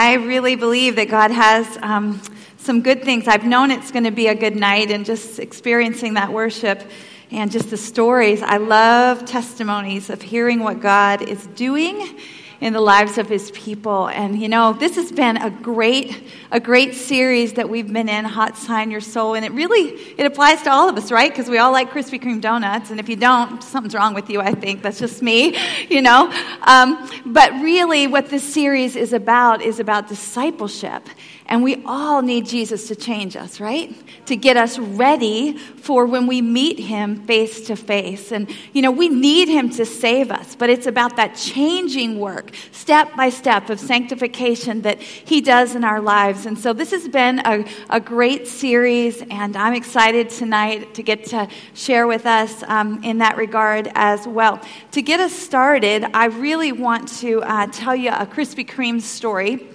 I really believe that God has um, some good things. I've known it's going to be a good night, and just experiencing that worship and just the stories. I love testimonies of hearing what God is doing in the lives of his people. And you know, this has been a great, a great series that we've been in, Hot Sign Your Soul. And it really, it applies to all of us, right? Because we all like Krispy Kreme donuts. And if you don't, something's wrong with you, I think. That's just me, you know? Um, but really, what this series is about is about discipleship. And we all need Jesus to change us, right? To get us ready for when we meet him face to face. And, you know, we need him to save us, but it's about that changing work, step by step of sanctification that he does in our lives. And so this has been a, a great series, and I'm excited tonight to get to share with us um, in that regard as well. To get us started, I really want to uh, tell you a Krispy Kreme story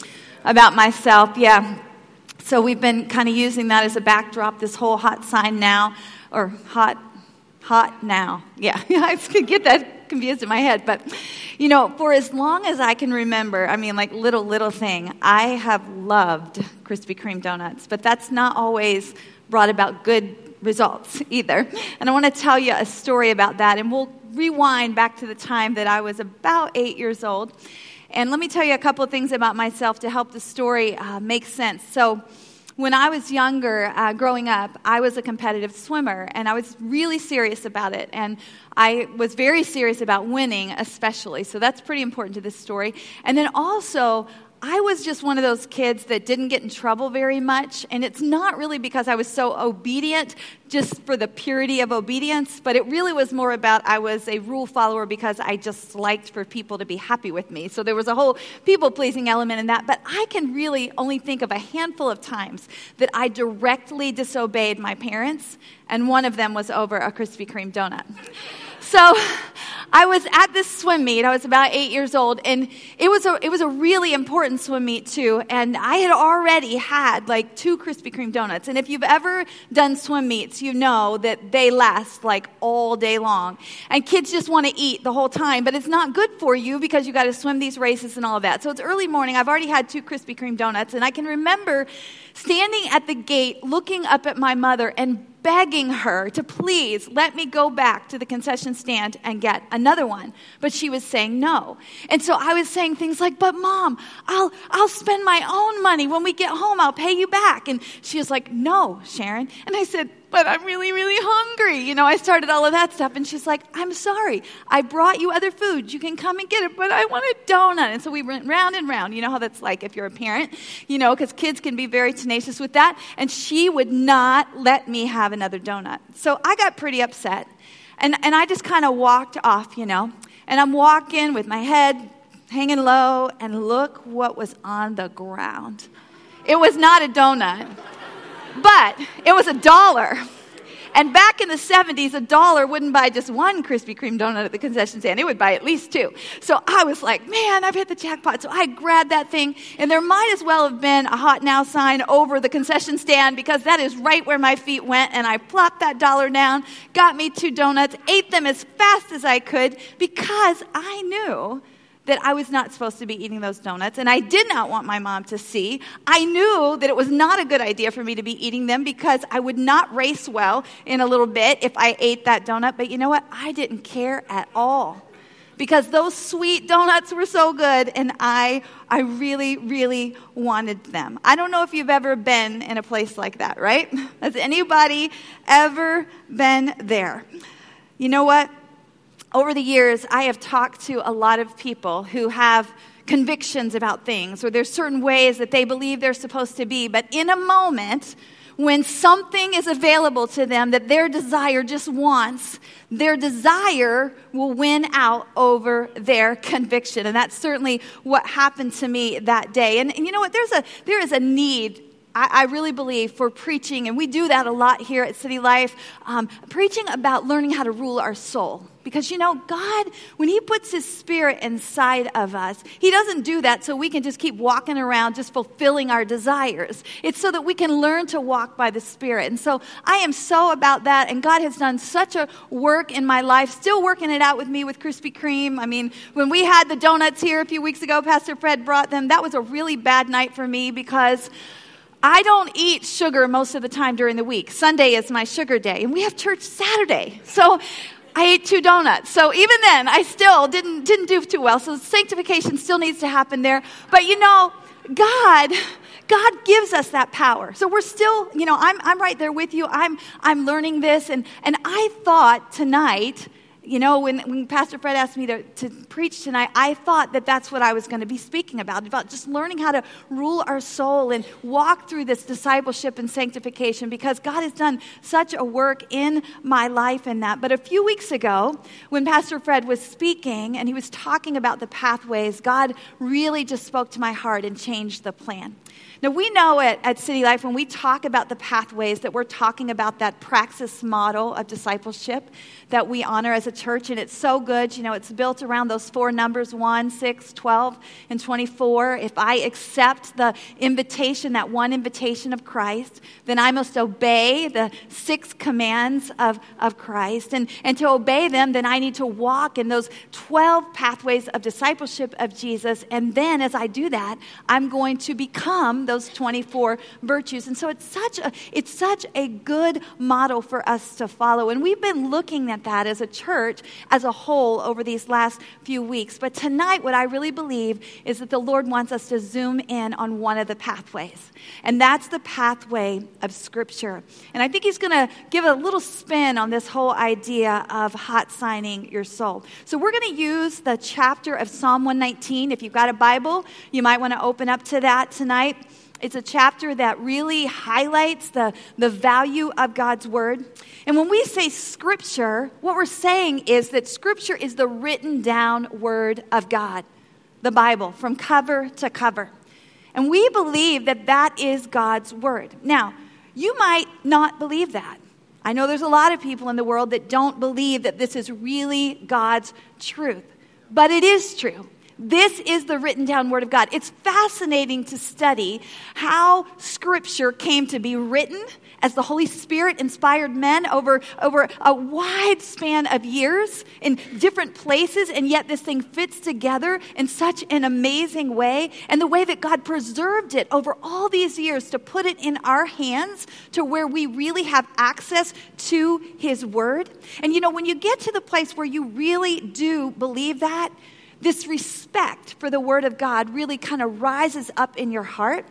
about myself. Yeah. So we've been kind of using that as a backdrop, this whole hot sign now, or hot, hot now. Yeah, I could get that confused in my head. But, you know, for as long as I can remember, I mean, like little, little thing, I have loved Krispy Kreme donuts, but that's not always brought about good results either. And I want to tell you a story about that, and we'll rewind back to the time that I was about eight years old. And let me tell you a couple things about myself to help the story uh, make sense. So, when I was younger, uh, growing up, I was a competitive swimmer, and I was really serious about it. And I was very serious about winning, especially. So that's pretty important to this story. And then also, I was just one of those kids that didn't get in trouble very much. And it's not really because I was so obedient, just for the purity of obedience, but it really was more about I was a rule follower because I just liked for people to be happy with me. So there was a whole people pleasing element in that. But I can really only think of a handful of times that I directly disobeyed my parents, and one of them was over a Krispy Kreme donut. So I was at this swim meet. I was about eight years old, and it was a it was a really important swim meet too. And I had already had like two Krispy Kreme donuts. And if you've ever done swim meets, you know that they last like all day long. And kids just want to eat the whole time, but it's not good for you because you got to swim these races and all of that. So it's early morning. I've already had two Krispy Kreme donuts, and I can remember standing at the gate, looking up at my mother, and begging her to please let me go back to the concession stand and get another one. But she was saying no. And so I was saying things like, but mom, I'll, I'll spend my own money. When we get home, I'll pay you back. And she was like, no, Sharon. And I said, but I'm really, really hungry. You know, I started all of that stuff. And she's like, I'm sorry. I brought you other food. You can come and get it, but I want a donut. And so we went round and round. You know how that's like if you're a parent, you know, because kids can be very tenacious with that. And she would not let me have another donut. So I got pretty upset. And, and I just kind of walked off, you know. And I'm walking with my head hanging low, and look what was on the ground. It was not a donut. But it was a dollar. And back in the 70s, a dollar wouldn't buy just one Krispy Kreme donut at the concession stand. It would buy at least two. So I was like, man, I've hit the jackpot. So I grabbed that thing, and there might as well have been a hot now sign over the concession stand because that is right where my feet went. And I plopped that dollar down, got me two donuts, ate them as fast as I could because I knew that I was not supposed to be eating those donuts, and I did not want my mom to see. I knew that it was not a good idea for me to be eating them because I would not race well in a little bit if I ate that donut. But you know what? I didn't care at all because those sweet donuts were so good and I I really really wanted them. I don't know if you've ever been in a place like that, right? Has anybody ever been there? You know what? Over the years, I have talked to a lot of people who have convictions about things, or there's certain ways that they believe they're supposed to be, but in a moment, when something is available to them that their desire just wants, their desire will win out over their conviction. And that's certainly what happened to me that day. And, and you know what? There's a, there is a need I, really believe for preaching, and we do that a lot here at City Life, um, preaching about learning how to rule our soul. Because you know, God, when He puts His Spirit inside of us, He doesn't do that so we can just keep walking around just fulfilling our desires. It's so that we can learn to walk by the Spirit. And so I am so about that. And God has done such a work in my life, still working it out with me with Krispy Kreme. I mean, when we had the donuts here a few weeks ago, Pastor Fred brought them. That was a really bad night for me because. I don't eat sugar most of the time during the week. Sunday is my sugar day, and we have church Saturday. So I ate two donuts. So even then, I still didn't, didn't do too well. So sanctification still needs to happen there. But you know, God, God gives us that power. So we're still, you know, I'm, I'm right there with you. I'm, I'm learning this. And, and I thought tonight, you know, when, when Pastor Fred asked me to, to preach tonight, I thought that that's what I was going to be speaking about, about just learning how to rule our soul and walk through this discipleship and sanctification because God has done such a work in my life in that. But a few weeks ago, when Pastor Fred was speaking and he was talking about the pathways, God really just spoke to my heart and changed the plan. Now, we know at, at City Life when we talk about the pathways that we're talking about that praxis model of discipleship that we honor as a church, and it's so good. You know, it's built around those four numbers 1, 6, 12, and 24. If I accept the invitation, that one invitation of Christ, then I must obey the six commands of, of Christ. And, and to obey them, then I need to walk in those 12 pathways of discipleship of Jesus. And then as I do that, I'm going to become those 24 virtues. And so it's such a, it's such a good model for us to follow. And we've been looking at that as a church as a whole over these last few weeks. But tonight, what I really believe is that the Lord wants us to zoom in on one of the pathways. And that's the pathway of Scripture. And I think He's going to give a little spin on this whole idea of hot signing your soul. So we're going to use the chapter of Psalm 119. If you've got a Bible, you might want to open up to that tonight. It's a chapter that really highlights the, the value of God's word. And when we say scripture, what we're saying is that scripture is the written down word of God, the Bible, from cover to cover. And we believe that that is God's word. Now, you might not believe that. I know there's a lot of people in the world that don't believe that this is really God's truth, but it is true. This is the written down word of God. It's fascinating to study how scripture came to be written as the Holy Spirit inspired men over, over a wide span of years in different places, and yet this thing fits together in such an amazing way. And the way that God preserved it over all these years to put it in our hands to where we really have access to His Word. And you know, when you get to the place where you really do believe that, this respect for the Word of God really kind of rises up in your heart.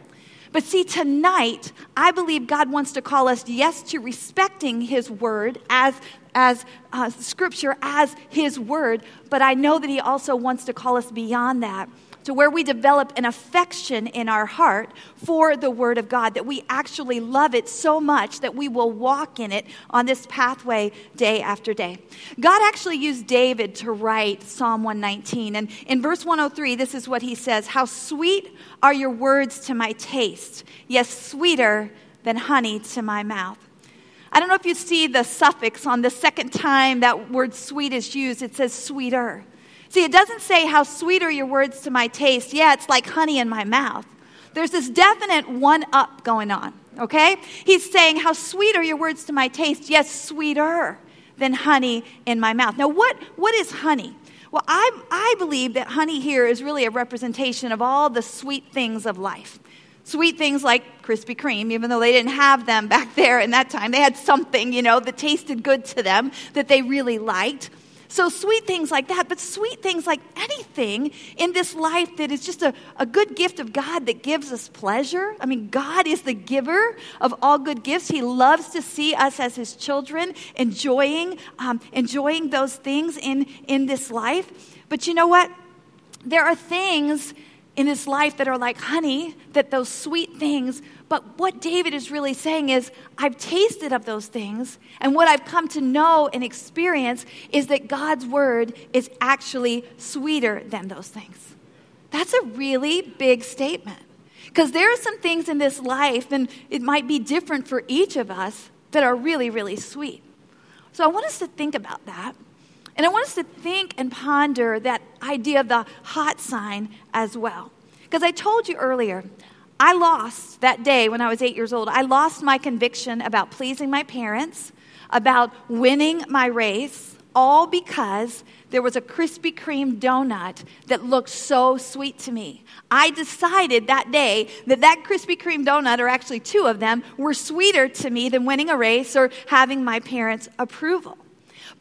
But see, tonight, I believe God wants to call us, yes, to respecting His Word as, as uh, Scripture, as His Word, but I know that He also wants to call us beyond that to where we develop an affection in our heart for the Word of God, that we actually love it so much that we will walk in it on this pathway day after day. God actually used David to write Psalm 119. And in verse 103, this is what he says How sweet are your words to my taste, yes, sweeter than honey to my mouth. I don't know if you see the suffix on the second time that word sweet is used, it says sweeter. See, it doesn't say, How sweet are your words to my taste. Yeah, it's like honey in my mouth. There's this definite one up going on, okay? He's saying, How sweet are your words to my taste. Yes, sweeter than honey in my mouth. Now, what, what is honey? Well, I, I believe that honey here is really a representation of all the sweet things of life. Sweet things like Krispy Kreme, even though they didn't have them back there in that time. They had something, you know, that tasted good to them that they really liked. So, sweet things like that, but sweet things like anything in this life that is just a, a good gift of God that gives us pleasure. I mean, God is the giver of all good gifts. He loves to see us as His children enjoying, um, enjoying those things in, in this life. But you know what? There are things in this life that are like honey, that those sweet things. But what David is really saying is, I've tasted of those things, and what I've come to know and experience is that God's word is actually sweeter than those things. That's a really big statement. Because there are some things in this life, and it might be different for each of us, that are really, really sweet. So I want us to think about that. And I want us to think and ponder that idea of the hot sign as well. Because I told you earlier, I lost that day when I was eight years old. I lost my conviction about pleasing my parents, about winning my race, all because there was a Krispy Kreme donut that looked so sweet to me. I decided that day that that Krispy Kreme donut, or actually two of them, were sweeter to me than winning a race or having my parents' approval.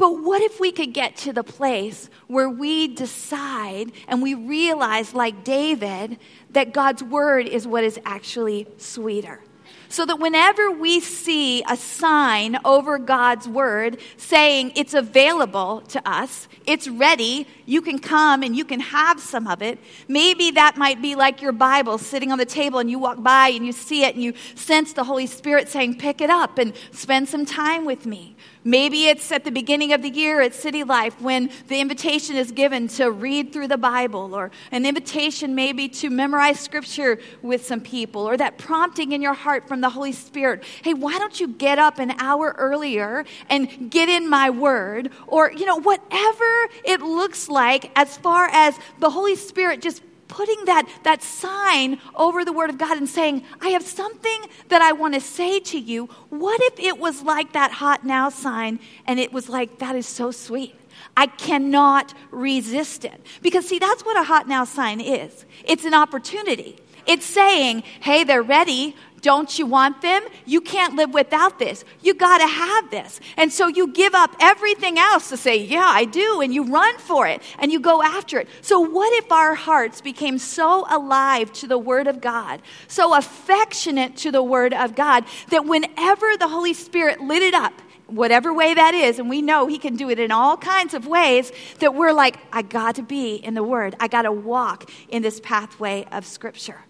But what if we could get to the place where we decide and we realize, like David, that God's word is what is actually sweeter? so that whenever we see a sign over God's word saying it's available to us, it's ready, you can come and you can have some of it. Maybe that might be like your Bible sitting on the table and you walk by and you see it and you sense the Holy Spirit saying, Pick it up and spend some time with me. Maybe it's at the beginning of the year at City Life when the invitation is given to read through the Bible, or an invitation maybe to memorize scripture with some people, or that prompting in your heart from the Holy Spirit hey, why don't you get up an hour earlier and get in my word? Or, you know, whatever it looks like as far as the Holy Spirit just putting that, that sign over the Word of God and saying, I have something that I want to say to you. What if it was like that hot now sign and it was like, that is so sweet? I cannot resist it. Because, see, that's what a hot now sign is it's an opportunity. It's saying, hey, they're ready. Don't you want them? You can't live without this. You got to have this. And so you give up everything else to say, Yeah, I do. And you run for it and you go after it. So, what if our hearts became so alive to the Word of God, so affectionate to the Word of God, that whenever the Holy Spirit lit it up, whatever way that is, and we know He can do it in all kinds of ways, that we're like, I got to be in the Word. I got to walk in this pathway of Scripture.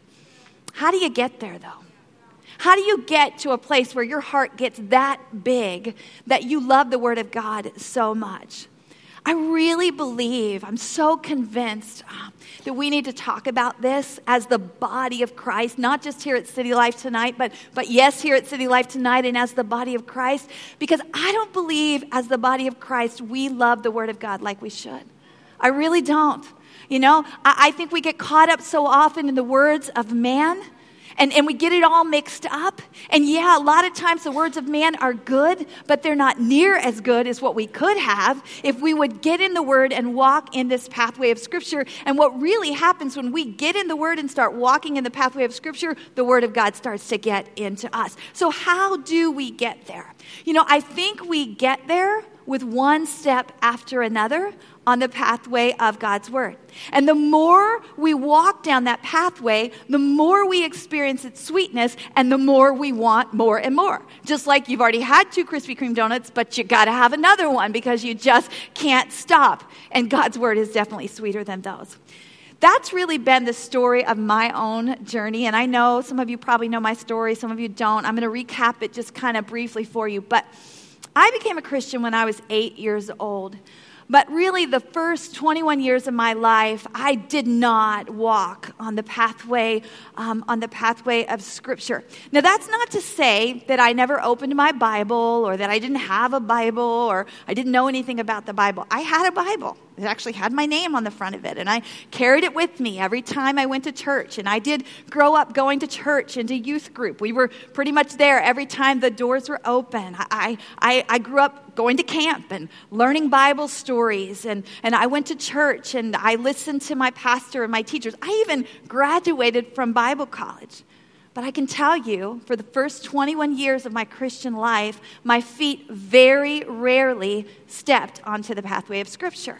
How do you get there, though? How do you get to a place where your heart gets that big that you love the Word of God so much? I really believe, I'm so convinced uh, that we need to talk about this as the body of Christ, not just here at City Life tonight, but, but yes, here at City Life tonight and as the body of Christ, because I don't believe as the body of Christ we love the Word of God like we should. I really don't. You know, I, I think we get caught up so often in the words of man and, and we get it all mixed up. And yeah, a lot of times the words of man are good, but they're not near as good as what we could have if we would get in the word and walk in this pathway of Scripture. And what really happens when we get in the word and start walking in the pathway of Scripture, the word of God starts to get into us. So, how do we get there? You know, I think we get there with one step after another on the pathway of God's Word. And the more we walk down that pathway, the more we experience its sweetness and the more we want more and more. Just like you've already had two Krispy Kreme donuts, but you got to have another one because you just can't stop. And God's Word is definitely sweeter than those. That's really been the story of my own journey. And I know some of you probably know my story, some of you don't. I'm to recap it just kind of briefly for you. But I became a Christian when I was eight years old. But really, the first 21 years of my life, I did not walk on the pathway, um, on the pathway of Scripture. Now, that's not to say that I never opened my Bible or that I didn't have a Bible or I didn't know anything about the Bible. I had a Bible. It actually had my name on the front of it, and I carried it with me every time I went to church. And I did grow up going to church and to youth group. We were pretty much there every time the doors were open. I, I, I grew up going to camp and learning Bible stories, and, and I went to church and I listened to my pastor and my teachers. I even graduated from Bible college. But I can tell you, for the first 21 years of my Christian life, my feet very rarely stepped onto the pathway of Scripture.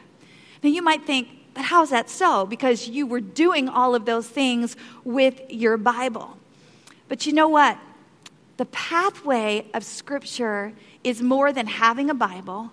Now, you might think, but how is that so? Because you were doing all of those things with your Bible. But you know what? The pathway of Scripture is more than having a Bible,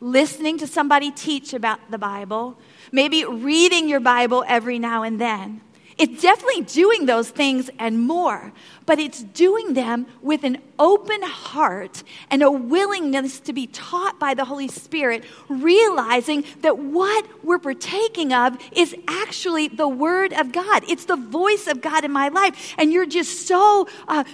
listening to somebody teach about the Bible, maybe reading your Bible every now and then. It's definitely doing those things and more, but it's doing them with an open heart and a willingness to be taught by the Holy Spirit, realizing that what we're partaking of is actually the Word of God. It's the voice of God in my life. And you're just so uh,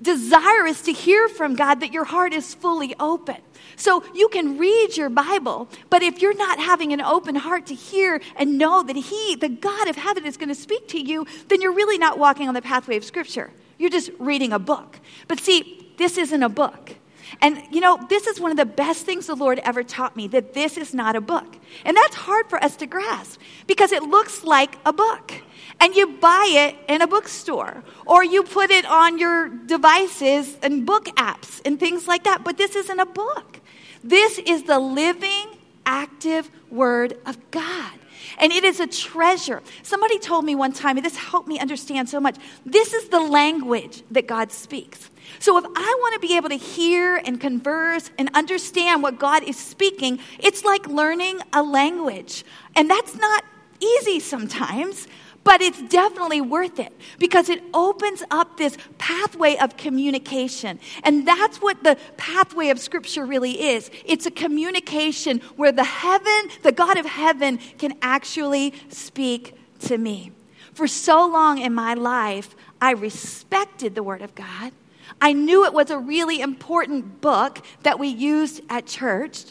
desirous to hear from God that your heart is fully open. So you can read your Bible, but if you're not having an open heart to hear and know that He, the God of heaven, is going to speak to you, then you're really not walking on the pathway of Scripture. You're just reading a book. But see, this isn't a book. And you know, this is one of the best things the Lord ever taught me that this is not a book. And that's hard for us to grasp because it looks like a book. And you buy it in a bookstore or you put it on your devices and book apps and things like that. But this isn't a book. This is the living, active Word of God. And it is a treasure. Somebody told me one time, and this helped me understand so much. This is the language that God speaks. So if I want to be able to hear and converse and understand what God is speaking, it's like learning a language. And that's not easy sometimes. But it's definitely worth it because it opens up this pathway of communication. And that's what the pathway of Scripture really is it's a communication where the heaven, the God of heaven, can actually speak to me. For so long in my life, I respected the Word of God. I knew it was a really important book that we used at church.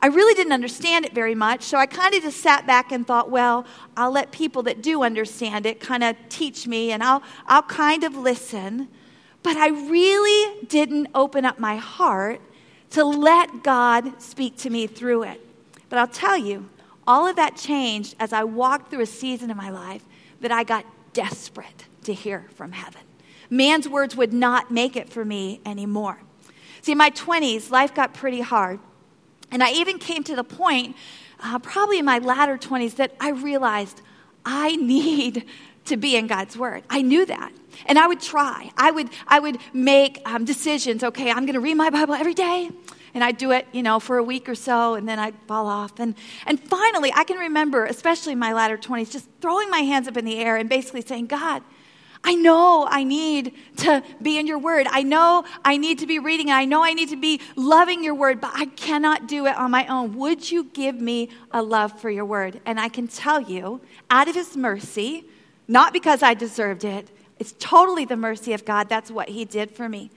I really didn't understand it very much, so I kind of just sat back and thought, well, I'll let people that do understand it kind of teach me and I'll, I'll kind of listen. But I really didn't open up my heart to let God speak to me through it. But I'll tell you, all of that changed as I walked through a season of my life that I got desperate to hear from heaven. Man's words would not make it for me anymore. See, in my 20s, life got pretty hard. And I even came to the point, uh, probably in my latter 20s, that I realized I need to be in God's Word. I knew that. And I would try. I would, I would make um, decisions. Okay, I'm going to read my Bible every day. And I'd do it, you know, for a week or so, and then I'd fall off. And, and finally, I can remember, especially in my latter 20s, just throwing my hands up in the air and basically saying, God, I know I need to be in your word. I know I need to be reading. I know I need to be loving your word, but I cannot do it on my own. Would you give me a love for your word? And I can tell you, out of his mercy, not because I deserved it, it's totally the mercy of God. That's what he did for me.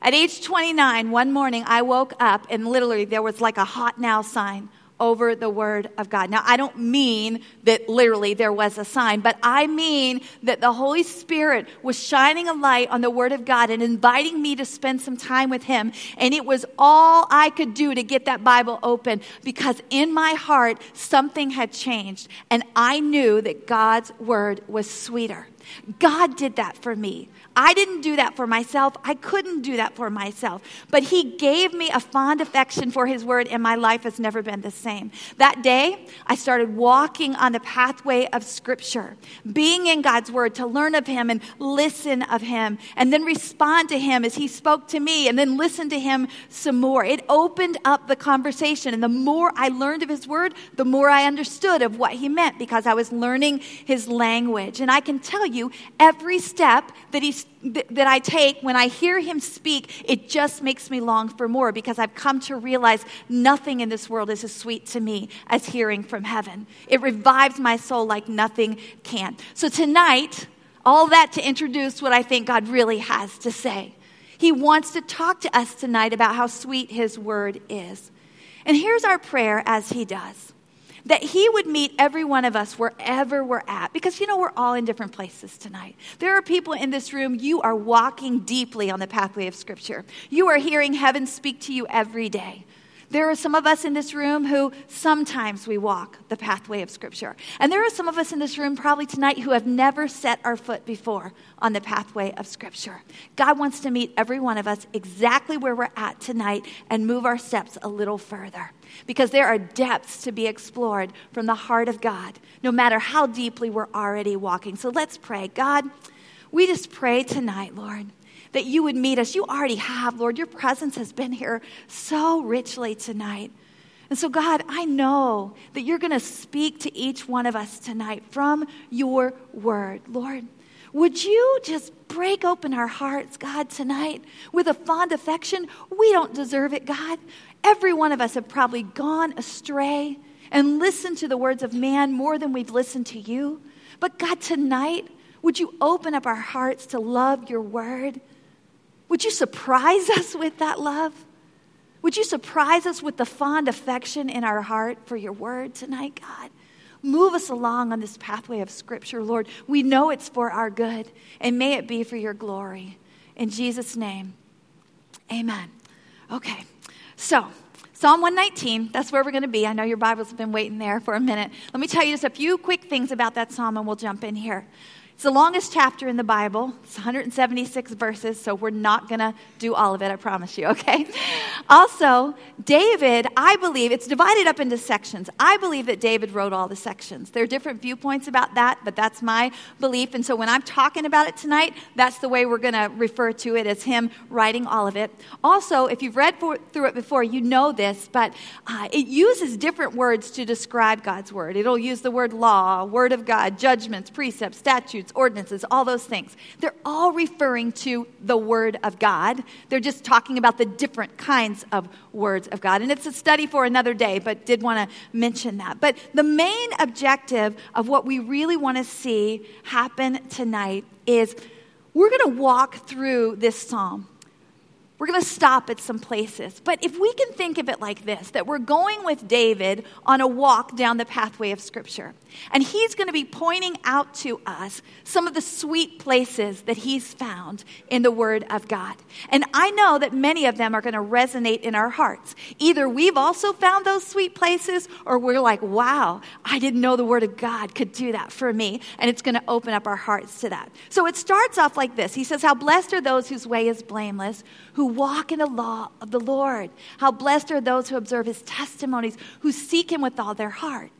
At age 29, one morning, I woke up and literally there was like a hot now sign over the Word of God. Now, I don't mean that literally there was a sign, but I mean that the Holy Spirit was shining a light on the Word of God and inviting me to spend some time with Him. And it was all I could do to get that Bible open because in my heart, something had changed. And I knew that God's Word was sweeter. God did that for me. I didn't do that for myself. I couldn't do that for myself. But He gave me a fond affection for His Word, and my life has never been the same. That day, I started walking on the pathway of Scripture, being in God's Word to learn of Him and listen of Him, and then respond to Him as He spoke to me, and then listen to Him some more. It opened up the conversation, and the more I learned of His Word, the more I understood of what He meant because I was learning His language. And I can tell you, every step that He that I take when I hear him speak, it just makes me long for more because I've come to realize nothing in this world is as sweet to me as hearing from heaven. It revives my soul like nothing can. So tonight, all that to introduce what I think God really has to say. He wants to talk to us tonight about how sweet his word is. And here's our prayer as he does that He would meet every one of us wherever we're at. Because, you know, we're all in different places tonight. There are people in this room, you are walking deeply on the pathway of Scripture. You are hearing heaven speak to you every day. There are some of us in this room who sometimes we walk the pathway of Scripture. And there are some of us in this room probably tonight who have never set our foot before on the pathway of Scripture. God wants to meet every one of us exactly where we're at tonight and move our steps a little further. Because there are depths to be explored from the heart of God, no matter how deeply we're already walking. So let's pray. God, we just pray tonight, Lord that you would meet us. You already have, Lord. Your presence has been here so richly tonight. And so, God, I know that you're going to speak to each one of us tonight from your word. Lord, would you just break open our hearts, God, tonight with a fond affection? We don't deserve it, God. Every one of us have probably gone astray and listened to the words of man more than we've listened to you. But God, tonight, would you open up our hearts to love your word? Would you surprise us with that love? Would you surprise us with the fond affection in our heart for your word tonight, God? Move us along on this pathway of Scripture, Lord. We know it's for our good, and may it be for your glory. In Jesus' name, amen. Okay, so Psalm 119, that's where we're going to be. I know your Bibles been waiting there for a minute. Let me tell you just a few quick things about that psalm, and we'll jump in here. It's the longest chapter in the Bible. It's 176 verses, so we're not going to do all of it, I promise you, okay? Also, David, I believe, it's divided up into sections. I believe that David wrote all the sections. There are different viewpoints about that, but that's my belief. And so when I'm talking about it tonight, that's the way we're going to refer to it as him writing all of it. Also, if you've read for, through it before, you know this, but uh, it uses different words to describe God's word. It'll use the word law, word of God, judgments, precepts, statutes ordinances, all those things. They're all referring to the Word of God. They're just talking about the different kinds of words of God. And it's a study for another day, but did want to mention that. But the main objective of what we really want to see happen tonight is we're going to walk through this psalm. We're going to stop at some places. But if we can think of it like this that we're going with David on a walk down the pathway of Scripture, and he's going to be pointing out to us some of the sweet places that he's found in the Word of God. And I know that many of them are going to resonate in our hearts. Either we've also found those sweet places, or we're like, wow, I didn't know the Word of God could do that for me. And it's going to open up our hearts to that. So it starts off like this He says, How blessed are those whose way is blameless, who walk in the law of the Lord. How blessed are those who observe his testimonies, who seek him with all their heart.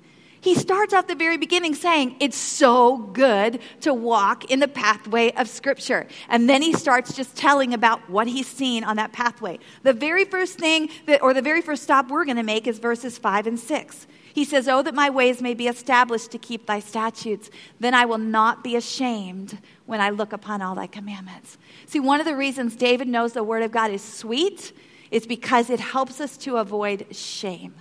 He starts off the very beginning saying, It's so good to walk in the pathway of Scripture. And then he starts just telling about what he's seen on that pathway. The very first thing that, or the very first stop we're going to make is verses 5 and 6. He says, Oh, that my ways may be established to keep thy statutes. Then I will not be ashamed when I look upon all thy commandments. See, one of the reasons David knows the word of God is sweet is because it helps us to avoid shame.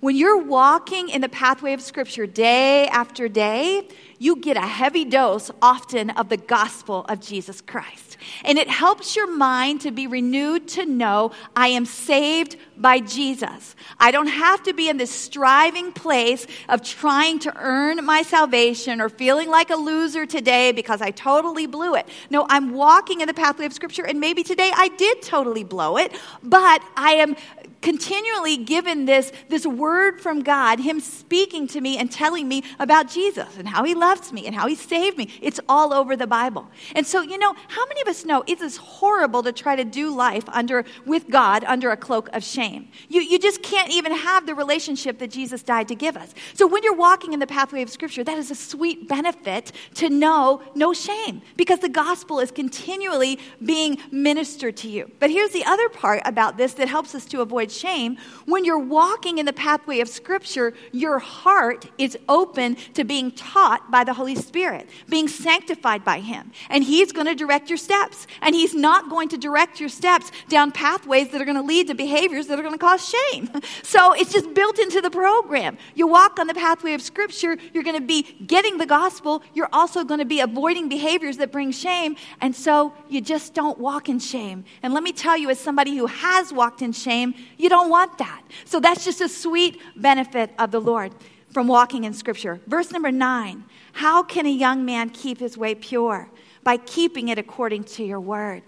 When you're walking in the pathway of Scripture day after day, you get a heavy dose often of the gospel of Jesus Christ. And it helps your mind to be renewed to know I am saved by Jesus. I don't have to be in this striving place of trying to earn my salvation or feeling like a loser today because I totally blew it. No, I'm walking in the pathway of Scripture, and maybe today I did totally blow it, but I am continually given this, this word from God, Him speaking to me and telling me about Jesus and how He loves me and how He saved me. It's all over the Bible. And so, you know, how many of us know it is horrible to try to do life under, with God under a cloak of shame? You, you just can't even have the relationship that Jesus died to give us. So when you're walking in the pathway of Scripture, that is a sweet benefit to know no shame because the gospel is continually being ministered to you. But here's the other part about this that helps us to avoid shame. When you're walking in the pathway of Scripture, your heart is open to being taught by the Holy Spirit, being sanctified by Him. And He's going to direct your steps. And He's not going to direct your steps down pathways that are going to lead to behaviors that are going to cause shame. So it's just built into the program. You walk on the pathway of Scripture, you're going to be getting the gospel, you're also going to be avoiding behaviors that bring shame. And so you just don't walk in shame. And let me tell you, as somebody who has walked in shame, you don't want that. So that's just a sweet benefit of the Lord from walking in Scripture. Verse number nine How can a young man keep his way pure? By keeping it according to your word.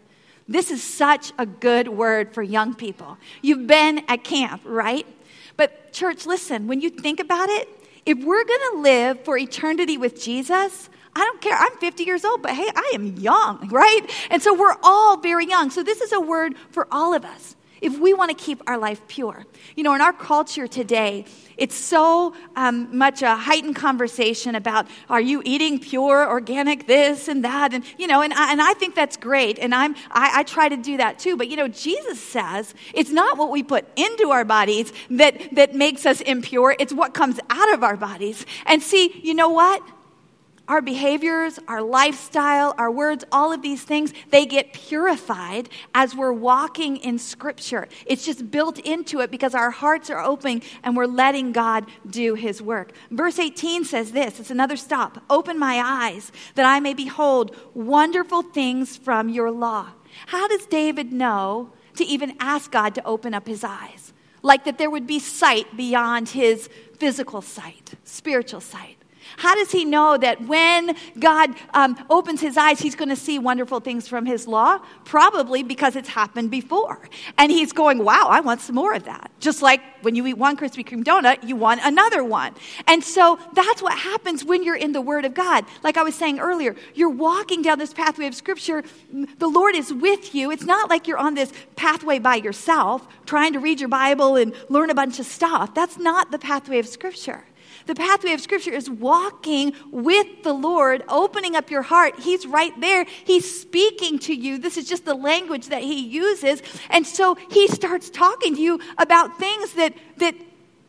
This is such a good word for young people. You've been at camp, right? But, church, listen, when you think about it, if we're going to live for eternity with Jesus, I don't care. I'm 50 years old, but hey, I am young, right? And so we're all very young. So this is a word for all of us. If we want to keep our life pure. You know, in our culture today, it's so um, much a heightened conversation about are you eating pure, organic, this and that, and you know, and I, and I think that's great, and I'm I, I try to do that too. But you know, Jesus says it's not what we put into our bodies that that makes us impure; it's what comes out of our bodies. And see, you know what? Our behaviors, our lifestyle, our words, all of these things, they get purified as we're walking in Scripture. It's just built into it because our hearts are open and we're letting God do His work. Verse 18 says this it's another stop. Open my eyes that I may behold wonderful things from your law. How does David know to even ask God to open up his eyes? Like that there would be sight beyond his physical sight, spiritual sight. How does he know that when God um, opens his eyes, he's going to see wonderful things from his law? Probably because it's happened before. And he's going, wow, I want some more of that. Just like when you eat one Krispy Kreme donut, you want another one. And so that's what happens when you're in the Word of God. Like I was saying earlier, you're walking down this pathway of Scripture. The Lord is with you. It's not like you're on this pathway by yourself, trying to read your Bible and learn a bunch of stuff. That's not the pathway of Scripture. The pathway of Scripture is walking with the Lord, opening up your heart. He's right there. He's speaking to you. This is just the language that He uses. And so He starts talking to you about things that, that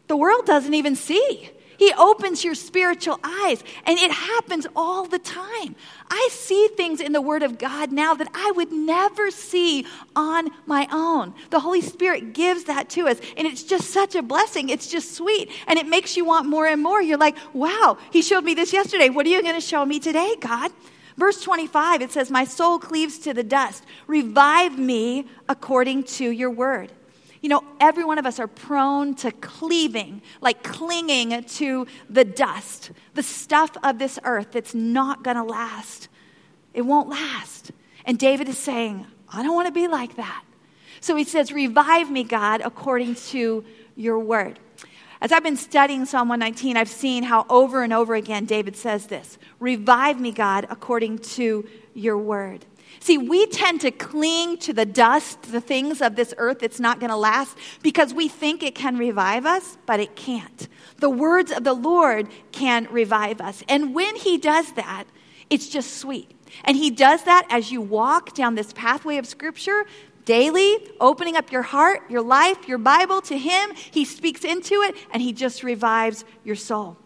the world doesn't even see. He opens your spiritual eyes, and it happens all the time. I see things in the Word of God now that I would never see on my own. The Holy Spirit gives that to us, and it's just such a blessing. It's just sweet, and it makes you want more and more. You're like, wow, He showed me this yesterday. What are you going to show me today, God? Verse 25, it says, My soul cleaves to the dust. Revive me according to your word. You know, every one of us are prone to cleaving, like clinging to the dust, the stuff of this earth that's not going to last. It won't last. And David is saying, I don't want to be like that. So he says, Revive me, God, according to your word. As I've been studying Psalm 119, I've seen how over and over again David says this Revive me, God, according to your word. See, we tend to cling to the dust, the things of this earth that's not going to last, because we think it can revive us, but it can't. The words of the Lord can revive us. And when He does that, it's just sweet. And He does that as you walk down this pathway of Scripture daily, opening up your heart, your life, your Bible to Him. He speaks into it, and He just revives your soul.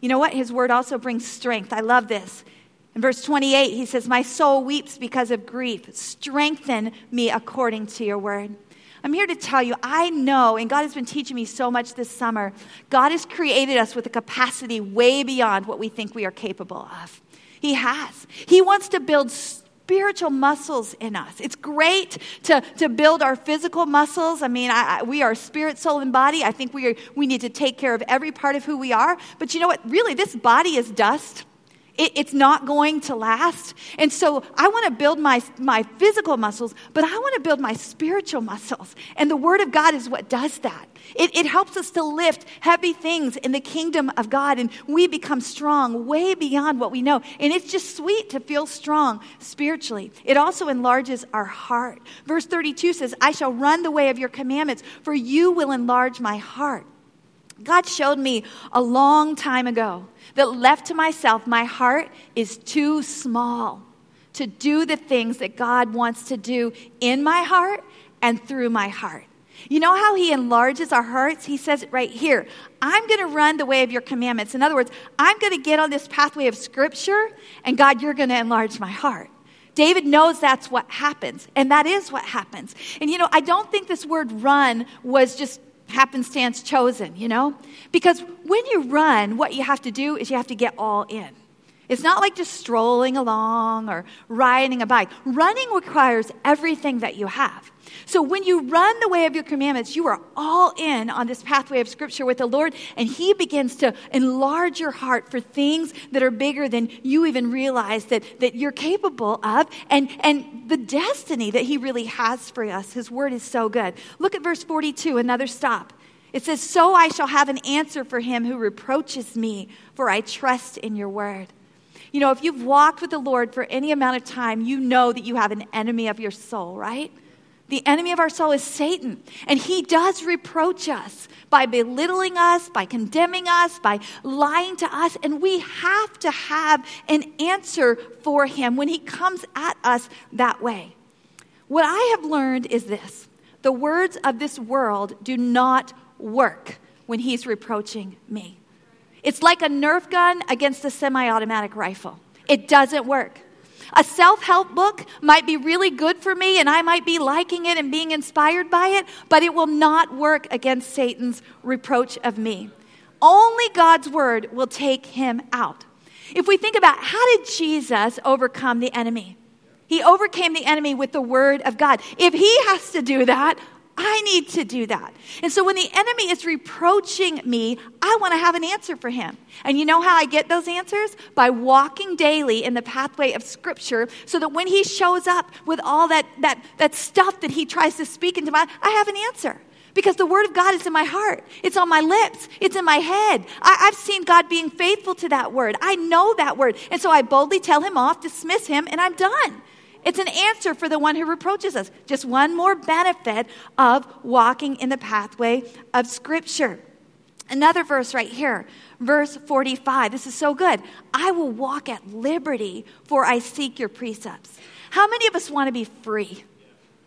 You know what? His word also brings strength. I love this. In verse 28, he says, My soul weeps because of grief. Strengthen me according to your word. I'm here to tell you, I know, and God has been teaching me so much this summer, God has created us with a capacity way beyond what we think we are capable of. He has. He wants to build spiritual muscles in us. It's great to, to build our physical muscles. I mean, I, I, we are spirit, soul, and body. I think we, are, we need to take care of every part of who we are. But you know what? Really, this body is dust. It, it's not going to last. And so I want to build my, my physical muscles, but I want to build my spiritual muscles. And the Word of God is what does that. It, it helps us to lift heavy things in the kingdom of God, and we become strong way beyond what we know. And it's just sweet to feel strong spiritually. It also enlarges our heart. Verse 32 says, I shall run the way of your commandments, for you will enlarge my heart. God showed me a long time ago that left to myself, my heart is too small to do the things that God wants to do in my heart and through my heart. You know how He enlarges our hearts? He says it right here I'm going to run the way of your commandments. In other words, I'm going to get on this pathway of Scripture, and God, you're going to enlarge my heart. David knows that's what happens, and that is what happens. And you know, I don't think this word run was just happenstance chosen, you know? Because when you run, what you have to do is you have to get all in. It's not like just strolling along or riding a bike. Running requires everything that you have. So when you run the way of your commandments, you are all in on this pathway of Scripture with the Lord, and He begins to enlarge your heart for things that are bigger than you even realize that, that you're capable of, and, and the destiny that He really has for us. His word is so good. Look at verse 42, another stop. It says, So I shall have an answer for him who reproaches me, for I trust in your word. You know, if you've walked with the Lord for any amount of time, you know that you have an enemy of your soul, right? The enemy of our soul is Satan, and he does reproach us by belittling us, by condemning us, by lying to us, and we have to have an answer for him when he comes at us that way. What I have learned is this the words of this world do not work when he's reproaching me. It's like a Nerf gun against a semi automatic rifle, it doesn't work. A self help book might be really good for me and I might be liking it and being inspired by it, but it will not work against Satan's reproach of me. Only God's word will take him out. If we think about how did Jesus overcome the enemy? He overcame the enemy with the word of God. If he has to do that, I need to do that. And so when the enemy is reproaching me, I want to have an answer for him. And you know how I get those answers? By walking daily in the pathway of Scripture so that when he shows up with all that, that, that stuff that he tries to speak into my I have an answer. Because the Word of God is in my heart. It's on my lips. It's in my head. I, have seen God being faithful to that Word. I know that Word. And so I boldly tell him off, dismiss him, and I'm done. It's an answer for the one who reproaches us. Just one more benefit of walking in the pathway of Scripture. Another verse right here, verse 45. This is so good. I will walk at liberty, for I seek your precepts. How many of us want to be free?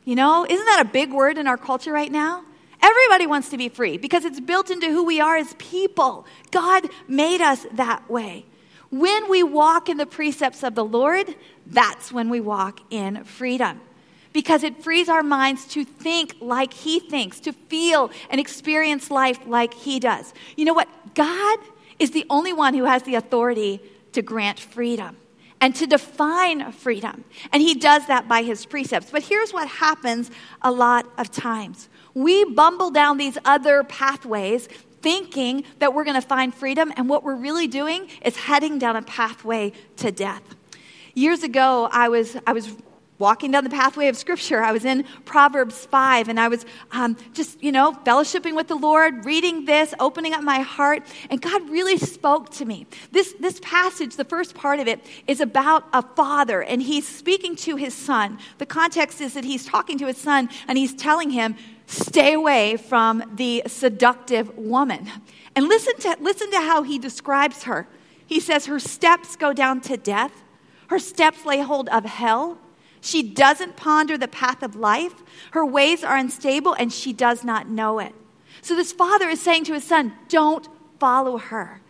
You know, isn't that a big word in our culture right now? Everybody wants to be free because it's built into who we are as people. God made us that way. When we walk in the precepts of the Lord, that's when we walk in freedom. Because it frees our minds to think like He thinks, to feel and experience life like He does. You know what? God is the only one who has the authority to grant freedom and to define freedom. And He does that by His precepts. But here's what happens a lot of times we bumble down these other pathways thinking that we're going to find freedom, and what we're really doing is heading down a pathway to death. Years ago, I was, I was walking down the pathway of Scripture. I was in Proverbs 5, and I was um, just, you know, fellowshipping with the Lord, reading this, opening up my heart, and God really spoke to me. This, this passage, the first part of it, is about a father, and he's speaking to his son. The context is that he's talking to his son, and he's telling him, Stay away from the seductive woman. And listen to, listen to how he describes her. He says, Her steps go down to death, her steps lay hold of hell. She doesn't ponder the path of life. Her ways are unstable, and she does not know it. So, this father is saying to his son, Don't follow her.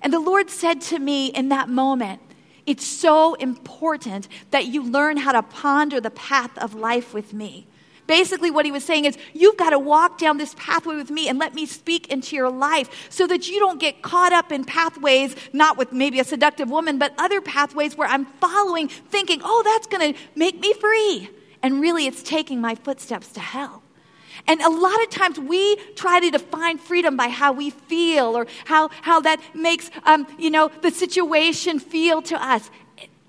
And the Lord said to me in that moment, It's so important that you learn how to ponder the path of life with me. Basically, what he was saying is, you've got to walk down this pathway with me and let me speak into your life so that you don't get caught up in pathways, not with maybe a seductive woman, but other pathways where I'm following, thinking, oh, that's going to make me free. And really, it's taking my footsteps to hell. And a lot of times we try to define freedom by how we feel or how, how that makes, um, you know, the situation feel to us.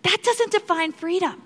That doesn't define freedom.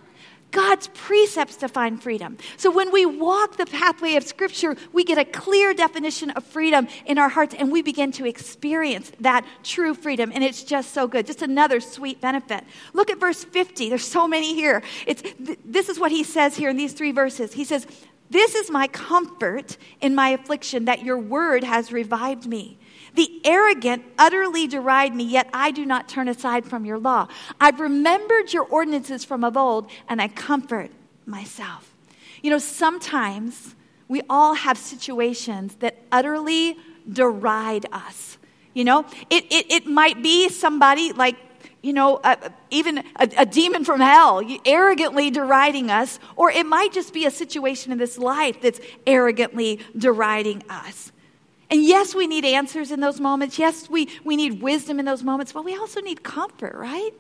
God's precepts define freedom. So when we walk the pathway of Scripture, we get a clear definition of freedom in our hearts and we begin to experience that true freedom. And it's just so good. Just another sweet benefit. Look at verse 50. There's so many here. It's, th- this is what he says here in these three verses. He says, This is my comfort in my affliction, that your word has revived me. The arrogant utterly deride me, yet I do not turn aside from your law. I've remembered your ordinances from of old, and I comfort myself. You know, sometimes we all have situations that utterly deride us. You know, it, it, it might be somebody like, you know, even a, a demon from hell arrogantly deriding us, or it might just be a situation in this life that's arrogantly deriding us. And yes, we need answers in those moments. Yes, we, we need wisdom in those moments, but we also need comfort, right?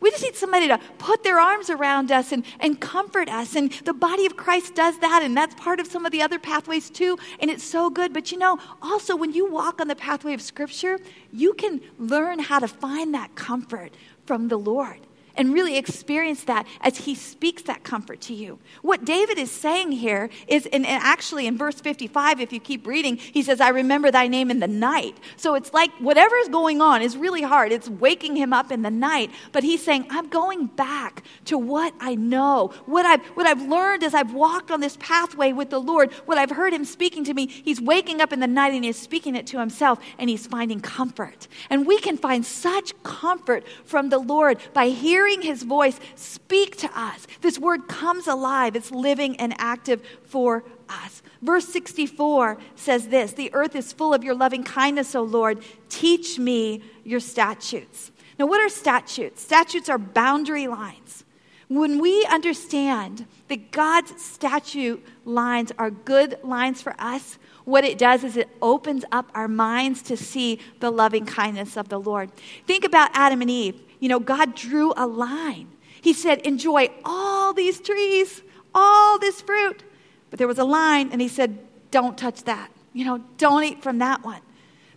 We just need somebody to put their arms around us and, and comfort us. And the body of Christ does that, and that's part of some of the other pathways too. And it's so good. But you know, also when you walk on the pathway of Scripture, you can learn how to find that comfort from the Lord. And really experience that as he speaks that comfort to you. What David is saying here is, and actually in verse 55, if you keep reading, he says, I remember thy name in the night. So it's like whatever is going on is really hard. It's waking him up in the night. But he's saying, I'm going back to what I know, what I've, what I've learned as I've walked on this pathway with the Lord, what I've heard him speaking to me. He's waking up in the night and he's speaking it to himself and he's finding comfort. And we can find such comfort from the Lord by hearing his voice speak to us. This word comes alive, it's living and active for us. Verse 64 says this The earth is full of your loving kindness, O Lord. Teach me your statutes. Now, what are statutes? Statutes are boundary lines. When we understand that God's statute lines are good lines for us, what it does is it opens up our minds to see the loving kindness of the Lord. Think about Adam and Eve. You know, God drew a line. He said, Enjoy all these trees, all this fruit. But there was a line, and He said, Don't touch that. You know, don't eat from that one.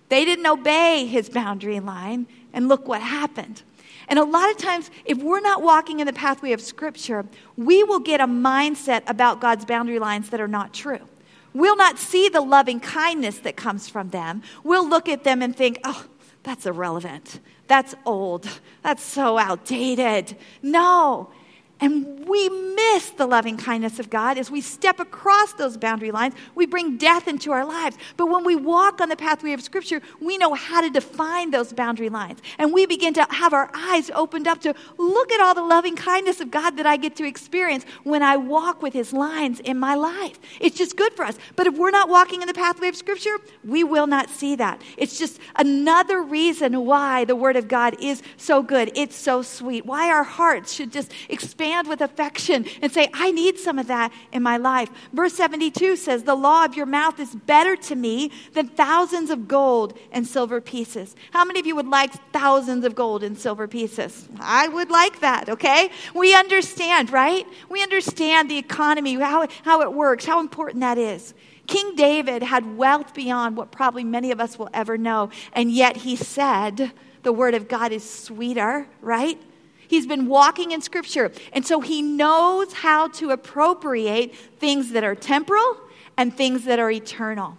They didn't obey His boundary line, and look what happened. And a lot of times, if we're not walking in the pathway of Scripture, we will get a mindset about God's boundary lines that are not true. We'll not see the loving kindness that comes from them. We'll look at them and think, oh, that's irrelevant. That's old. That's so outdated. No, and we miss the loving kindness of God as we step across those boundary lines. We bring death into our lives. But when we walk on the pathway of Scripture, we know how to define those boundary lines. And we begin to have our eyes opened up to look at all the loving kindness of God that I get to experience when I walk with His lines in my life. It's just good for us. But if we're not walking in the pathway of Scripture, we will not see that. It's just another reason why the Word of God is so good. It's so sweet. Why our hearts should just expand with affection and say, I need some of that in my life. Verse 72 says, The law of your mouth is better to me than thousands of gold and silver pieces. How many of you would like thousands of gold and silver pieces? I would like that, okay? We understand, right? We understand the economy, how, how it works, how important that is. King David had wealth beyond what probably many of us will ever know, and yet he said, the word of God is sweeter, right? He's been walking in Scripture. And so he knows how to appropriate things that are temporal and things that are eternal.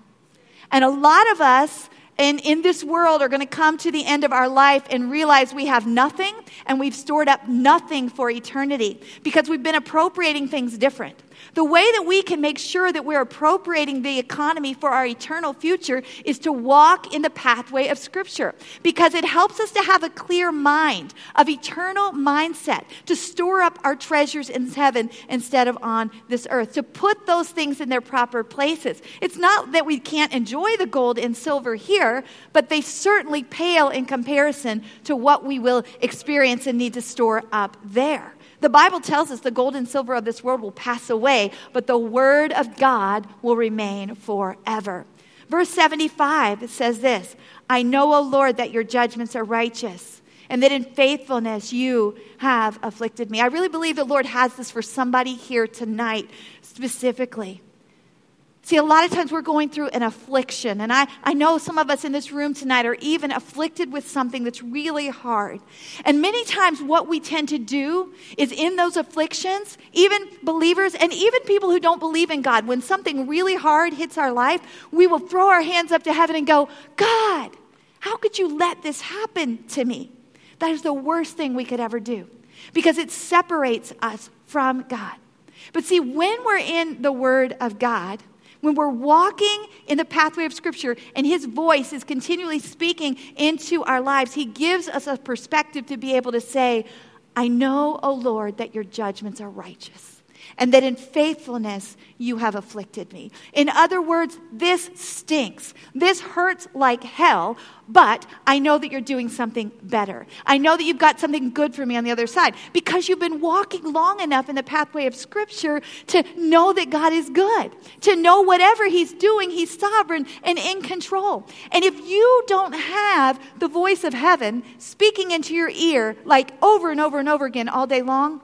And a lot of us in, in this world are going to come to the end of our life and realize we have nothing and we've stored up nothing for eternity because we've been appropriating things different. The way that we can make sure that we're appropriating the economy for our eternal future is to walk in the pathway of Scripture because it helps us to have a clear mind of eternal mindset, to store up our treasures in heaven instead of on this earth, to put those things in their proper places. It's not that we can't enjoy the gold and silver here, but they certainly pale in comparison to what we will experience and need to store up there. The Bible tells us the gold and silver of this world will pass away, but the word of God will remain forever. Verse 75 says this I know, O Lord, that your judgments are righteous and that in faithfulness you have afflicted me. I really believe the Lord has this for somebody here tonight specifically. See, a lot of times we're going through an affliction, and I, I know some of us in this room tonight are even afflicted with something that's really hard. And many times, what we tend to do is in those afflictions, even believers and even people who don't believe in God, when something really hard hits our life, we will throw our hands up to heaven and go, God, how could you let this happen to me? That is the worst thing we could ever do because it separates us from God. But see, when we're in the Word of God, when we're walking in the pathway of Scripture and His voice is continually speaking into our lives, He gives us a perspective to be able to say, I know, O Lord, that your judgments are righteous and that in faithfulness you have afflicted me. In other words, this stinks. This hurts like hell, but I know that you're doing something better. I know that you've got something good for me on the other side because you've been walking long enough in the pathway of Scripture to know that God is good, to know whatever He's doing, He's sovereign and in control. And if you don't have the voice of heaven speaking into your ear like over and over and over again all day long,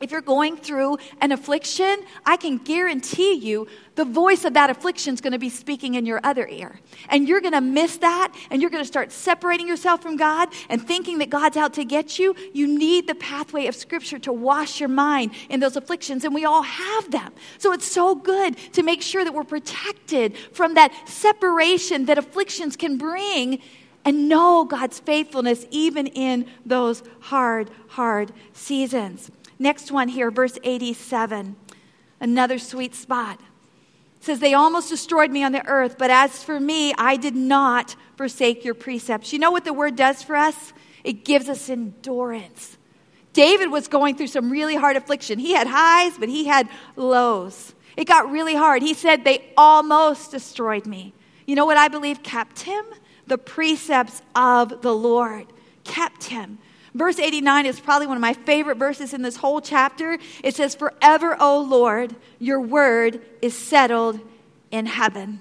if you're going through an affliction, I can guarantee you the voice of that affliction is going to be speaking in your other ear. And you're going to miss that, and you're going to start separating yourself from God and thinking that God's out to get you. You need the pathway of Scripture to wash your mind in those afflictions, and we all have them. So it's so good to make sure that we're protected from that separation that afflictions can bring and know God's faithfulness even in those hard, hard seasons. Next one here, verse 87. Another sweet spot. It says, They almost destroyed me on the earth, but as for me, I did not forsake your precepts. You know what the word does for us? It gives us endurance. David was going through some really hard affliction. He had highs, but he had lows. It got really hard. He said, They almost destroyed me. You know what I believe kept him? The precepts of the Lord kept him. Verse 89 is probably one of my favorite verses in this whole chapter. It says, Forever, O Lord, your word is settled in heaven.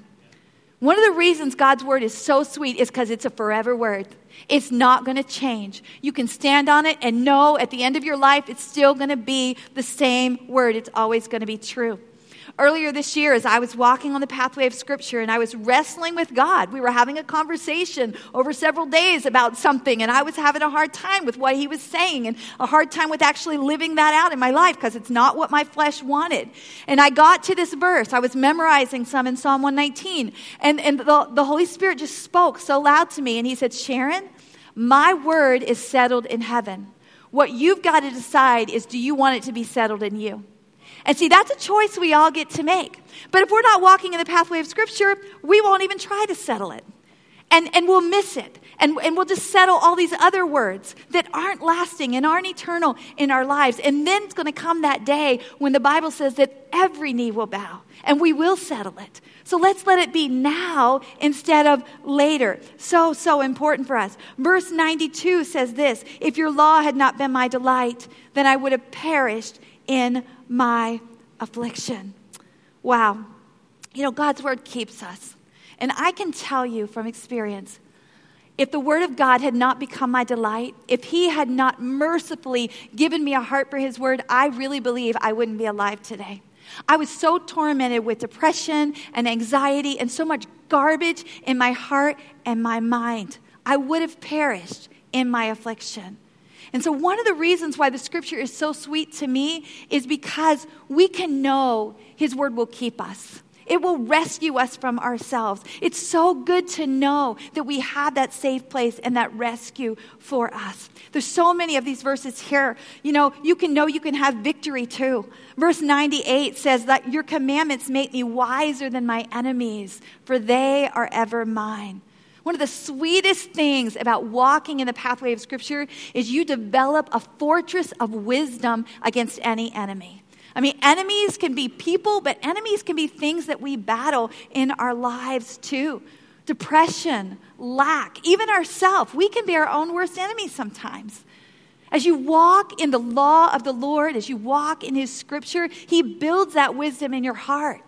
One of the reasons God's word is so sweet is because it's a forever word. It's not going to change. You can stand on it and know at the end of your life it's still going to be the same word. It's always going to be true earlier this year as I was walking on the pathway of Scripture and I was wrestling with God. We were having a conversation over several days about something, and I was having a hard time with what He was saying and a hard time with actually living that out in my life because it's not what my flesh wanted. And I got to this verse. I was memorizing some in Psalm 119, and, and the, the Holy Spirit just spoke so loud to me, and He said, Sharon, my word is settled in heaven. What you've got to decide is do you want it to be settled in you? And see, that's a choice we all get to make. But if we're not walking in the pathway of Scripture, we won't even try to settle it. And, and we'll miss it. And, and we'll just settle all these other words that aren't lasting and aren't eternal in our lives. And then it's going to come that day when the Bible says that every knee will bow and we will settle it. So let's let it be now instead of later. So, so important for us. Verse 92 says this If your law had not been my delight, then I would have perished in my affliction. Wow. You know, God's word keeps us. And I can tell you from experience, if the word of God had not become my delight, if he had not mercifully given me a heart for his word, I really believe I wouldn't be alive today. I was so tormented with depression and anxiety and so much garbage in my heart and my mind. I would have perished in my affliction. And so, one of the reasons why the scripture is so sweet to me is because we can know his word will keep us. It will rescue us from ourselves. It's so good to know that we have that safe place and that rescue for us. There's so many of these verses here. You know, you can know you can have victory too. Verse 98 says that your commandments make me wiser than my enemies, for they are ever mine. One of the sweetest things about walking in the pathway of Scripture is you develop a fortress of wisdom against any enemy. I mean, enemies can be people, but enemies can be things that we battle in our lives too. Depression, lack, even ourself. We can be our own worst enemy sometimes. As you walk in the law of the Lord, as you walk in His scripture, He builds that wisdom in your heart.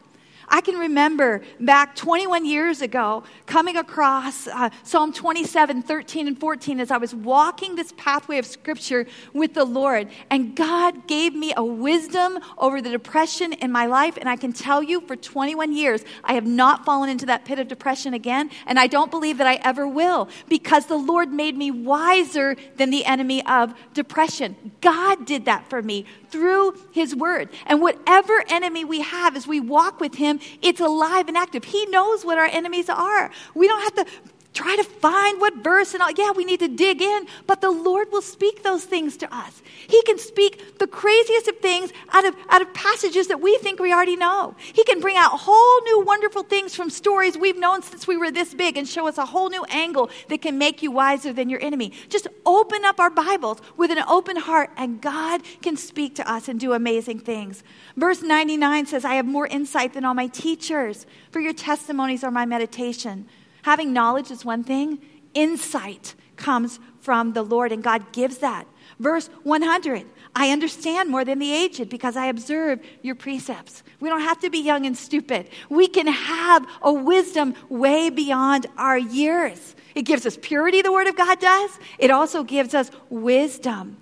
I can remember back 21 years ago coming across uh, Psalm 27, 13, and 14 as I was walking this pathway of Scripture with the Lord. And God gave me a wisdom over the depression in my life. And I can tell you for 21 years, I have not fallen into that pit of depression again. And I don't believe that I ever will because the Lord made me wiser than the enemy of depression. God did that for me through His Word. And whatever enemy we have as we walk with Him, it's alive and active. He knows what our enemies are. We don't have to try to find what verse and all. Yeah, we need to dig in, but the Lord will speak those things to us. He can speak the craziest of things out of, out of passages that we think we already know. He can bring out whole new wonderful things from stories we've known since we were this big and show us a whole new angle that can make you wiser than your enemy. Just open up our Bibles with an open heart and God can speak to us and do amazing things. Verse 99 says, I have more insight than all my teachers, for your testimonies are my meditation. Having knowledge is one thing, insight comes from the Lord, and God gives that. Verse 100 I understand more than the aged because I observe your precepts. We don't have to be young and stupid. We can have a wisdom way beyond our years. It gives us purity, the Word of God does. It also gives us wisdom.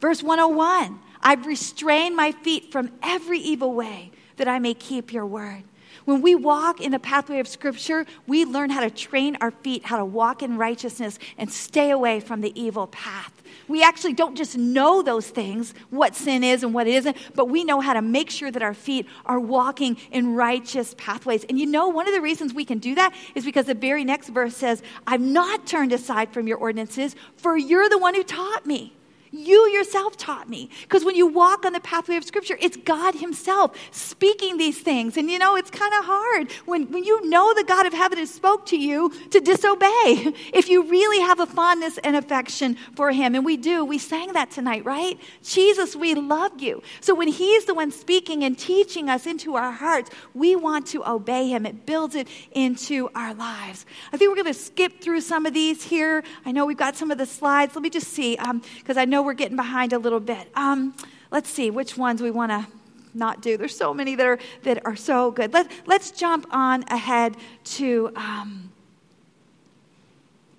Verse 101 I've restrained my feet from every evil way that I may keep your word. When we walk in the pathway of Scripture, we learn how to train our feet, how to walk in righteousness, and stay away from the evil path. We actually don't just know those things, what sin is and what it isn't, but we know how to make sure that our feet are walking in righteous pathways. And you know, one of the reasons we can do that is because the very next verse says, I've not turned aside from your ordinances, for you're the one who taught me. You yourself taught me. Because when you walk on the pathway of Scripture, it's God Himself speaking these things. And you know, it's kind of hard when, when you know the God of heaven has spoke to you to disobey. If you really have a fondness and affection for Him. And we do. We sang that tonight, right? Jesus, we love you. So when He's the one speaking and teaching us into our hearts, we want to obey Him. It builds it into our lives. I think we're going to skip through some of these here. I know we've got some of the slides. Let me just see, because um, I know know we're getting behind a little bit. Um, let's see which ones we want to not do. There's so many that are that are so good. Let, let's jump on ahead to. Um,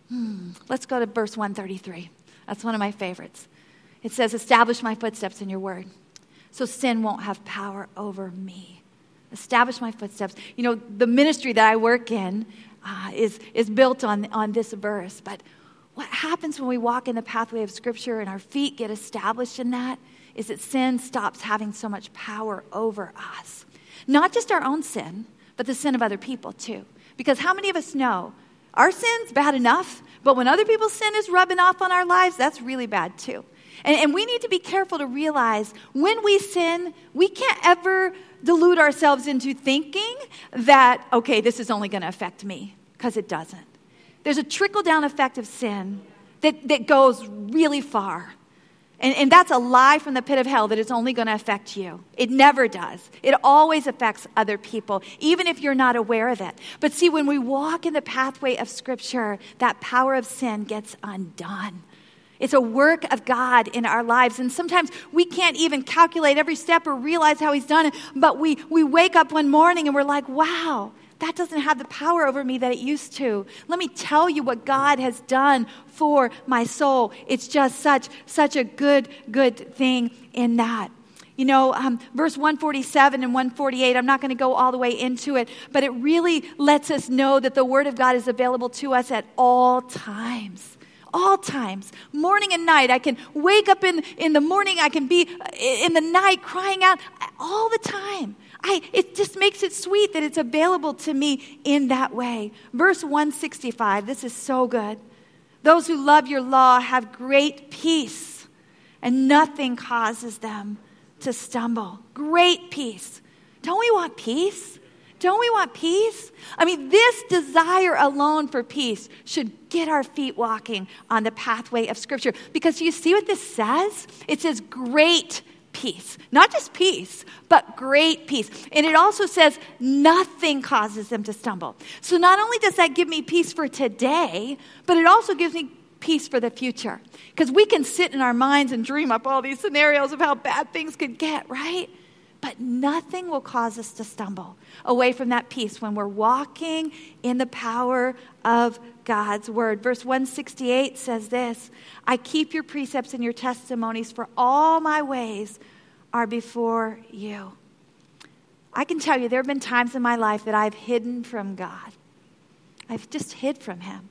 hmm, let's go to verse 133. That's one of my favorites. It says, "Establish my footsteps in your word, so sin won't have power over me." Establish my footsteps. You know, the ministry that I work in uh, is is built on on this verse, but what happens when we walk in the pathway of Scripture and our feet get established in that is that sin stops having so much power over us. Not just our own sin, but the sin of other people too. Because how many of us know our sin's bad enough, but when other people's sin is rubbing off on our lives, that's really bad too. And, and we need to be careful to realize when we sin, we can't ever delude ourselves into thinking that, okay, this is only going to affect me, because it doesn't. There's a trickle down effect of sin that, that goes really far. And, and that's a lie from the pit of hell that it's only going to affect you. It never does. It always affects other people, even if you're not aware of it. But see, when we walk in the pathway of Scripture, that power of sin gets undone. It's a work of God in our lives. And sometimes we can't even calculate every step or realize how He's done it. But we, we wake up one morning and we're like, wow, that doesn't have the power over me that it used to. Let me tell you what God has done for my soul. It's just such, such a good, good thing in that. You know, um, verse 147 and 148, I'm not going to go all the way into it, but it really lets us know that the Word of God is available to us at all times all times, morning and night. I can wake up in, in the morning, I can be in the night crying out all the time. I, it just makes it sweet that it's available to me in that way. Verse 165, this is so good. Those who love your law have great peace, and nothing causes them to stumble. Great peace. Don't we want peace? Don't we want peace? I mean, this desire alone for peace should get our feet walking on the pathway of Scripture. Because do you see what this says? It says great peace. Not just peace, but great peace. And it also says nothing causes them to stumble. So not only does that give me peace for today, but it also gives me peace for the future. Because we can sit in our minds and dream up all these scenarios of how bad things could get, right? But nothing will cause us to stumble away from that peace when we're walking in the power of God's word. Verse 168 says this I keep your precepts and your testimonies, for all my ways are before you. I can tell you, there have been times in my life that I've hidden from God. I've just hid from Him.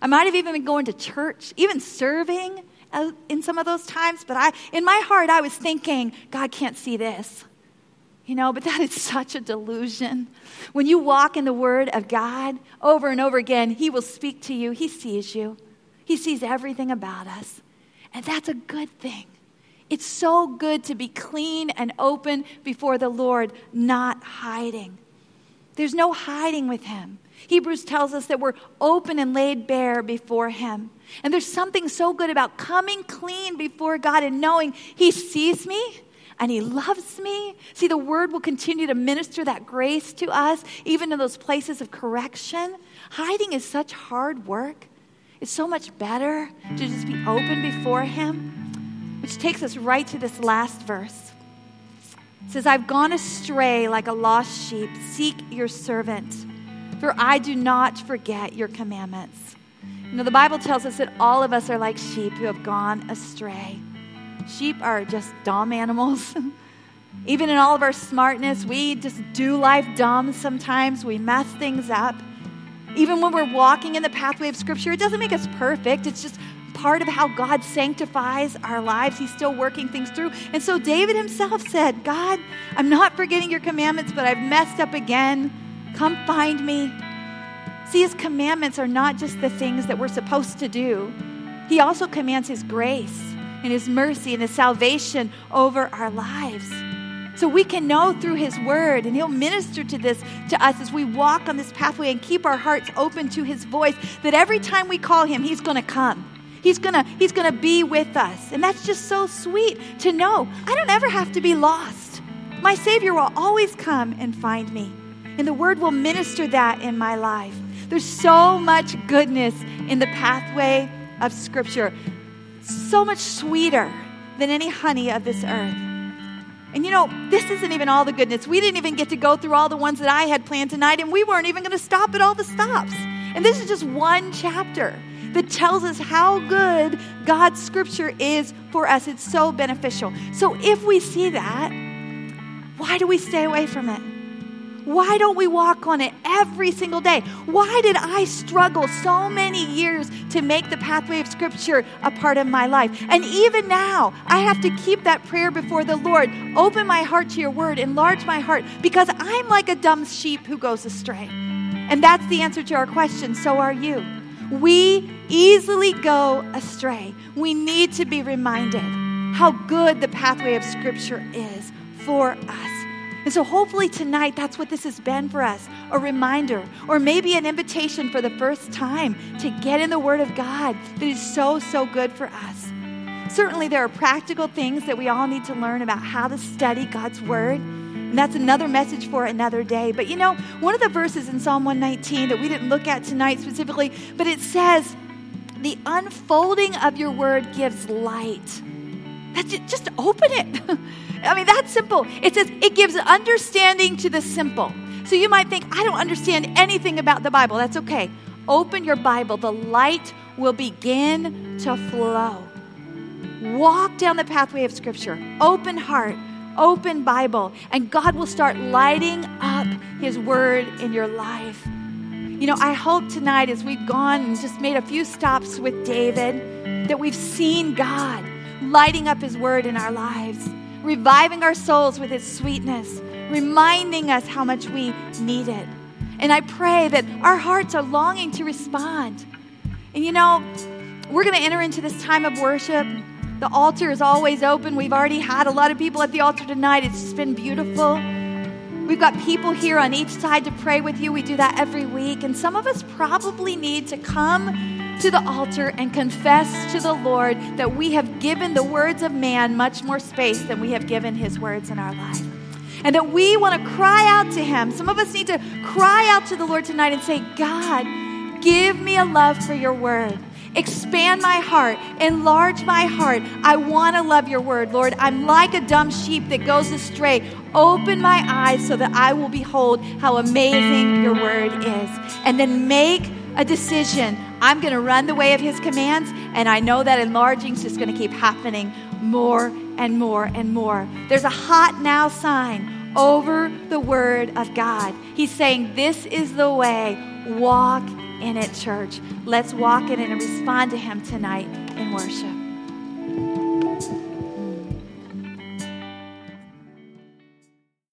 I might have even been going to church, even serving uh, in some of those times, but I, in my heart, I was thinking, God can't see this. You know, but that is such a delusion. When you walk in the Word of God over and over again, He will speak to you. He sees you, He sees everything about us. And that's a good thing. It's so good to be clean and open before the Lord, not hiding. There's no hiding with Him. Hebrews tells us that we're open and laid bare before Him. And there's something so good about coming clean before God and knowing He sees me and He loves me. See, the Word will continue to minister that grace to us, even in those places of correction. Hiding is such hard work. It's so much better to just be open before Him, which takes us right to this last verse. It says, I've gone astray like a lost sheep. Seek your servant, for I do not forget your commandments. You know, the Bible tells us that all of us are like sheep who have gone astray. Sheep are just dumb animals. Even in all of our smartness, we just do life dumb sometimes. We mess things up. Even when we're walking in the pathway of Scripture, it doesn't make us perfect. It's just part of how God sanctifies our lives. He's still working things through. And so David himself said, God, I'm not forgetting your commandments, but I've messed up again. Come find me. See, his commandments are not just the things that we're supposed to do, he also commands his grace and his mercy and his salvation over our lives. So we can know through His Word, and He'll minister to this to us as we walk on this pathway and keep our hearts open to His voice. That every time we call Him, He's going to come. He's gonna He's gonna be with us, and that's just so sweet to know. I don't ever have to be lost. My Savior will always come and find me, and the Word will minister that in my life. There's so much goodness in the pathway of Scripture, so much sweeter than any honey of this earth. And you know, this isn't even all the goodness. We didn't even get to go through all the ones that I had planned tonight, and we weren't even going to stop at all the stops. And this is just one chapter that tells us how good God's scripture is for us. It's so beneficial. So if we see that, why do we stay away from it? Why don't we walk on it every single day? Why did I struggle so many years to make the pathway of Scripture a part of my life? And even now, I have to keep that prayer before the Lord. Open my heart to your word, enlarge my heart, because I'm like a dumb sheep who goes astray. And that's the answer to our question. So are you. We easily go astray. We need to be reminded how good the pathway of Scripture is for us. And so, hopefully, tonight, that's what this has been for us a reminder, or maybe an invitation for the first time to get in the Word of God that is so, so good for us. Certainly, there are practical things that we all need to learn about how to study God's Word. And that's another message for another day. But you know, one of the verses in Psalm 119 that we didn't look at tonight specifically, but it says, The unfolding of your word gives light. That's just open it. I mean, that's simple. It says it gives understanding to the simple. So you might think, I don't understand anything about the Bible. That's okay. Open your Bible, the light will begin to flow. Walk down the pathway of Scripture, open heart, open Bible, and God will start lighting up His Word in your life. You know, I hope tonight, as we've gone and just made a few stops with David, that we've seen God lighting up His Word in our lives reviving our souls with its sweetness, reminding us how much we need it. And I pray that our hearts are longing to respond. And you know, we're going to enter into this time of worship. The altar is always open. We've already had a lot of people at the altar tonight. It's just been beautiful. We've got people here on each side to pray with you. We do that every week. And some of us probably need to come to the altar and confess to the Lord that we have given the words of man much more space than we have given his words in our life. And that we want to cry out to him. Some of us need to cry out to the Lord tonight and say, God, give me a love for your word. Expand my heart, enlarge my heart. I want to love your word, Lord. I'm like a dumb sheep that goes astray. Open my eyes so that I will behold how amazing your word is. And then make a decision. I'm going to run the way of his commands, and I know that enlarging is just going to keep happening more and more and more. There's a hot now sign over the word of God. He's saying, This is the way. Walk in it, church. Let's walk in it and respond to him tonight in worship.